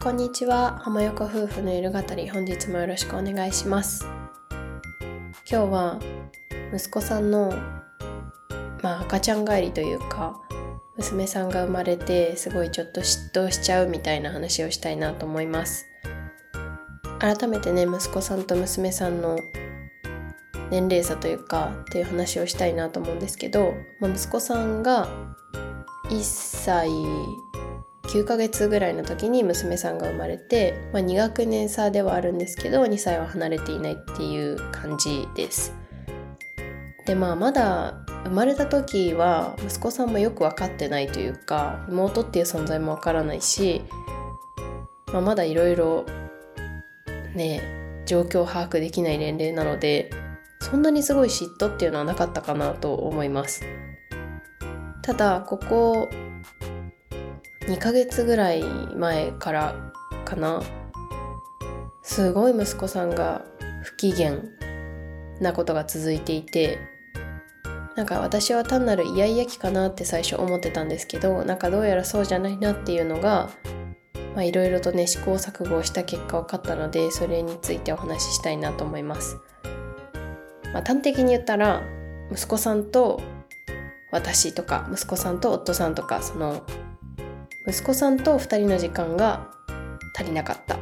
こんにちは。浜横夫婦の夜語り本日もよろしくお願いします。今日は息子さんのまあ赤ちゃん帰りというか娘さんが生まれてすごいちょっと嫉妬しちゃうみたいな話をしたいなと思います。改めてね息子さんと娘さんの年齢差というかっていう話をしたいなと思うんですけど、まあ、息子さんが1歳9ヶ月ぐらいの時に娘さんが生まれて、まあ、2学年差ではあるんですけど2歳は離れていないっていう感じです。でまあまだ生まれた時は息子さんもよく分かってないというか妹っていう存在も分からないし、まあ、まだいろいろね状況を把握できない年齢なのでそんなにすごい嫉妬っていうのはなかったかなと思いますただここ2ヶ月ぐらい前からかなすごい息子さんが不機嫌なことが続いていてなんか私は単なるイヤイヤ期かなって最初思ってたんですけどなんかどうやらそうじゃないなっていうのがいろいろとね試行錯誤をした結果分かったのでそれについてお話ししたいなと思います。まあ、端的に言ったら息子さんと私とか息子さんと夫さんとかその息子さんと2人の時間が足りなかったっ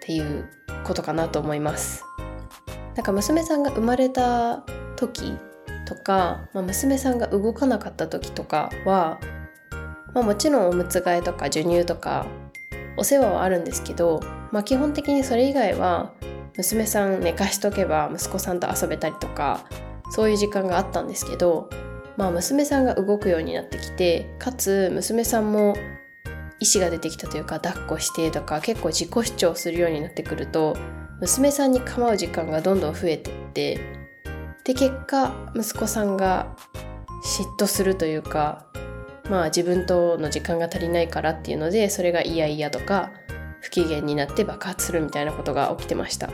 ていうことかなと思います。なんか娘さんが生まれた時とか、まあ、娘さんが動かなかった時とかは、まあ、もちろんおむつ替えとか授乳とかお世話はあるんですけど、まあ、基本的にそれ以外は娘さん寝かしとけば息子さんと遊べたりとかそういう時間があったんですけど、まあ、娘さんが動くようになってきてかつ娘さんも意思が出てきたというか抱っこしてとか結構自己主張するようになってくると娘さんに構う時間がどんどん増えてってで結果息子さんが嫉妬するというかまあ自分との時間が足りないからっていうのでそれが嫌々とか不機嫌になって爆発するみたいなことが起きてました。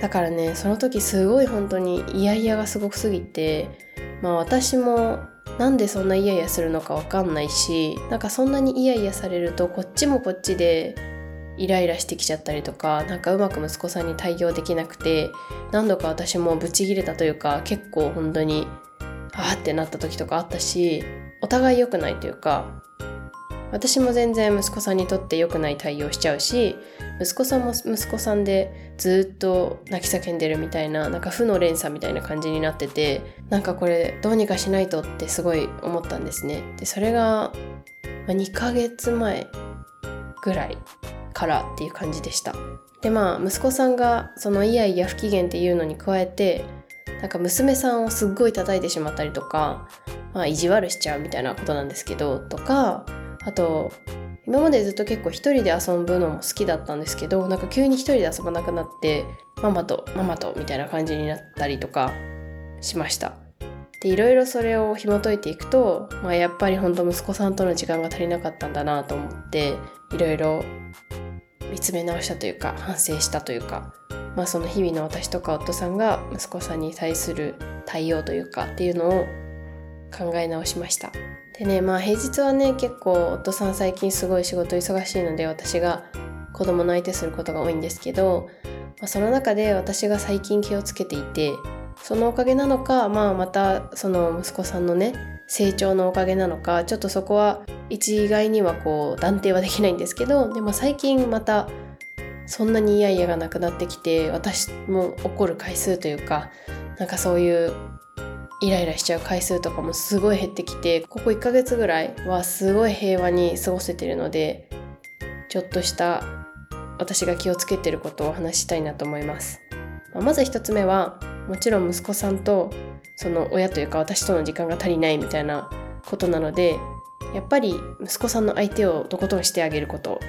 だからねその時すごい本当にイヤイヤがすごくすぎてまあ私もなんでそんなイヤイヤするのかわかんないしなんかそんなにイヤイヤされるとこっちもこっちでイライラしてきちゃったりとかなんかうまく息子さんに対応できなくて何度か私もブチギレたというか結構本当にあーってなった時とかあったしお互い良くないというか私も全然息子さんにとって良くない対応しちゃうし息子さんも息子さんでずっと泣き叫んでるみたいななんか負の連鎖みたいな感じになっててなんかこれどうにかしないとってすごい思ったんですね。でそれが2ヶ月前ぐらいからっていう感じでした。でまあ息子さんがそのイヤイヤ不機嫌っていうのに加えてなんか娘さんをすっごい叩いてしまったりとか、まあ、意地悪しちゃうみたいなことなんですけどとかあと今までずっと結構一人で遊ぶのも好きだったんですけどなんか急に一人で遊ばなくなってママとママとみたいな感じになったりとかしました。でいろいろそれを紐解いていくと、まあ、やっぱり本当息子さんとの時間が足りなかったんだなと思っていろいろ見つめ直したというか反省したというか、まあ、その日々の私とか夫さんが息子さんに対する対応というかっていうのを考え直しました。でねまあ平日はね結構夫さん最近すごい仕事忙しいので私が子供の相手することが多いんですけど、まあ、その中で私が最近気をつけていてそのおかげなのか、まあ、またその息子さんのね成長のおかげなのかちょっとそこは一概にはこう断定はできないんですけどでも最近またそんなに嫌々がなくなってきて私も怒る回数というかなんかそういうイライラしちゃう回数とかもすごい減ってきてここ1ヶ月ぐらいはすごい平和に過ごせてるのでちょっとした私が気をつけてることをお話ししたいなと思います、まあ、まず1つ目はもちろん息子さんとその親というか私との時間が足りないみたいなことなのでやっぱり息子さんの相手をとことんしてあげること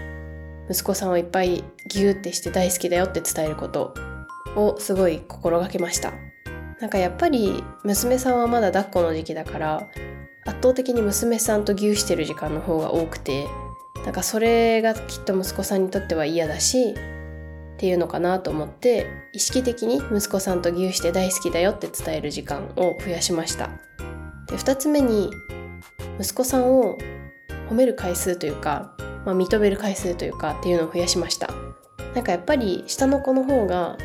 息子さんをいっぱいギューってして大好きだよって伝えることをすごい心がけました。なんかやっぱり娘さんはまだ抱っこの時期だから圧倒的に娘さんと牛してる時間の方が多くてなんかそれがきっと息子さんにとっては嫌だしっていうのかなと思って意識的に息子さんと牛して大好きだよって伝える時間を増やしました。で2つ目に息子さんを褒める回数というかまあ、認める回数というかっていうのを増やしました。なんかやっぱり下の子の方が、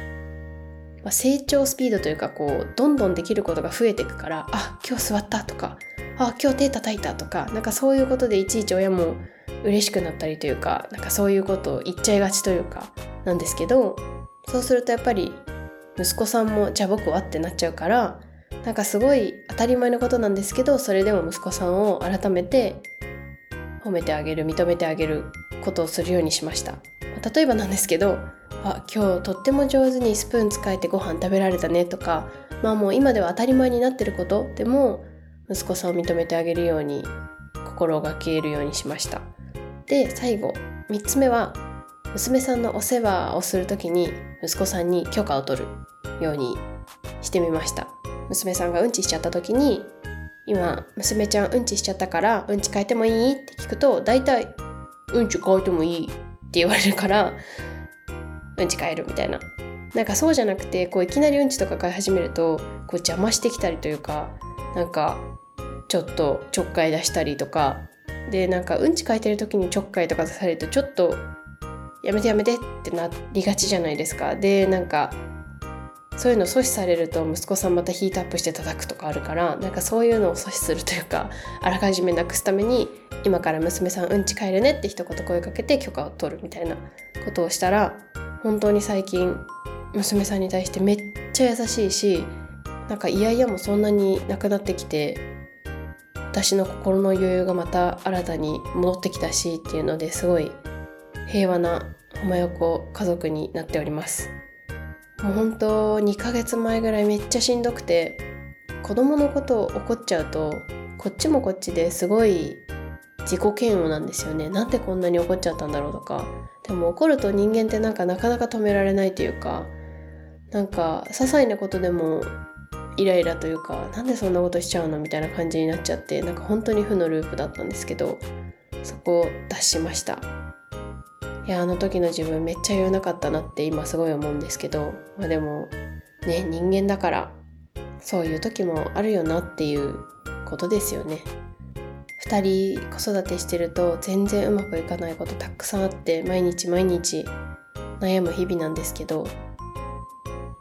まあ、成長スピードというかこうどんどんできることが増えていくからあ今日座ったとかあ今日手叩いたとかなんかそういうことでいちいち親も嬉しくなったりというかなんかそういうことを言っちゃいがちというかなんですけどそうするとやっぱり息子さんもじゃあ僕はってなっちゃうからなんかすごい当たり前のことなんですけどそれでも息子さんを改めて褒めてあげる認めてあげることをするようにしました。例えばなんですけどあ今日とっても上手にスプーン使えてご飯食べられたねとかまあもう今では当たり前になってることでも息子さんを認めてあげるように心がけるようにしました。で最後3つ目は娘さんのお世話をする時に息子さんに許可を取るようにしてみました。娘さんがうんちしちゃった時に今娘ちゃんうんちしちゃったからうんち変えてもいい？って聞くと大体うんち変えてもいいって言われるからうんち変えるみたいな。なんかそうじゃなくてこういきなりうんちとか変え始めるとこう邪魔してきたりというかなんかちょっとちょっかい出したりとか。でなんかうんち変えてる時にちょっかいとか出されるとちょっとやめてやめてってなりがちじゃないですか。でなんかそういうの阻止されると息子さんまたヒートアップして叩くとかあるからなんかそういうのを阻止するというかあらかじめなくすために今から娘さんうんち帰るねって一言声かけて許可を取るみたいなことをしたら本当に最近娘さんに対してめっちゃ優しいしなんかイヤイヤもそんなになくなってきて私の心の余裕がまた新たに戻ってきたしっていうのですごい平和な浜横家族になっております。もう本当2ヶ月前ぐらいめっちゃしんどくて子供のことを怒っちゃうとこっちもこっちですごい自己嫌悪なんですよね。なんでこんなに怒っちゃったんだろうとか。でも怒ると人間ってなんかなかなか止められないというか。なんか些細なことでもイライラというかなんでそんなことしちゃうのみたいな感じになっちゃってなんか本当に負のループだったんですけどそこを脱しました。いやあの時の自分めっちゃ言わなかったなって今すごい思うんですけど、まあ、でもね人間だからそういう時もあるよなっていうことですよね。2人子育てしてると全然うまくいかないことたくさんあって毎日毎日悩む日々なんですけど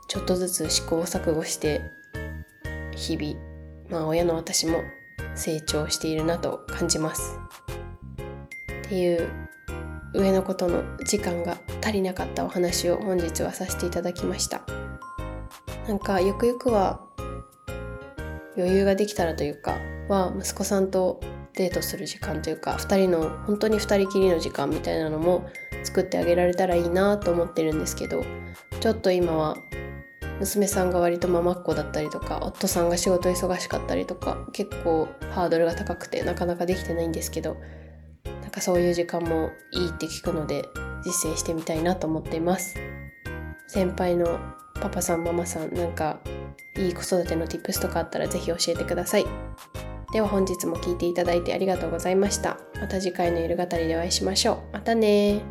ちょっとずつ試行錯誤して日々まあ親の私も成長しているなと感じます。っていう上のことの時間が足りなかったお話を本日はさせていただきました。なんかゆくゆくは余裕ができたらというかは息子さんとデートする時間というか2人の本当に2人きりの時間みたいなのも作ってあげられたらいいなと思ってるんですけどちょっと今は娘さんが割とママっ子だったりとか夫さんが仕事忙しかったりとか結構ハードルが高くてなかなかできてないんですけどなんかそういう時間もいいって聞くので実践してみたいなと思っています。先輩のパパさんママさんなんかいい子育ての tips とかあったら是非教えてください。では本日も聴いていただいてありがとうございました。また次回の夜語りでお会いしましょう。またね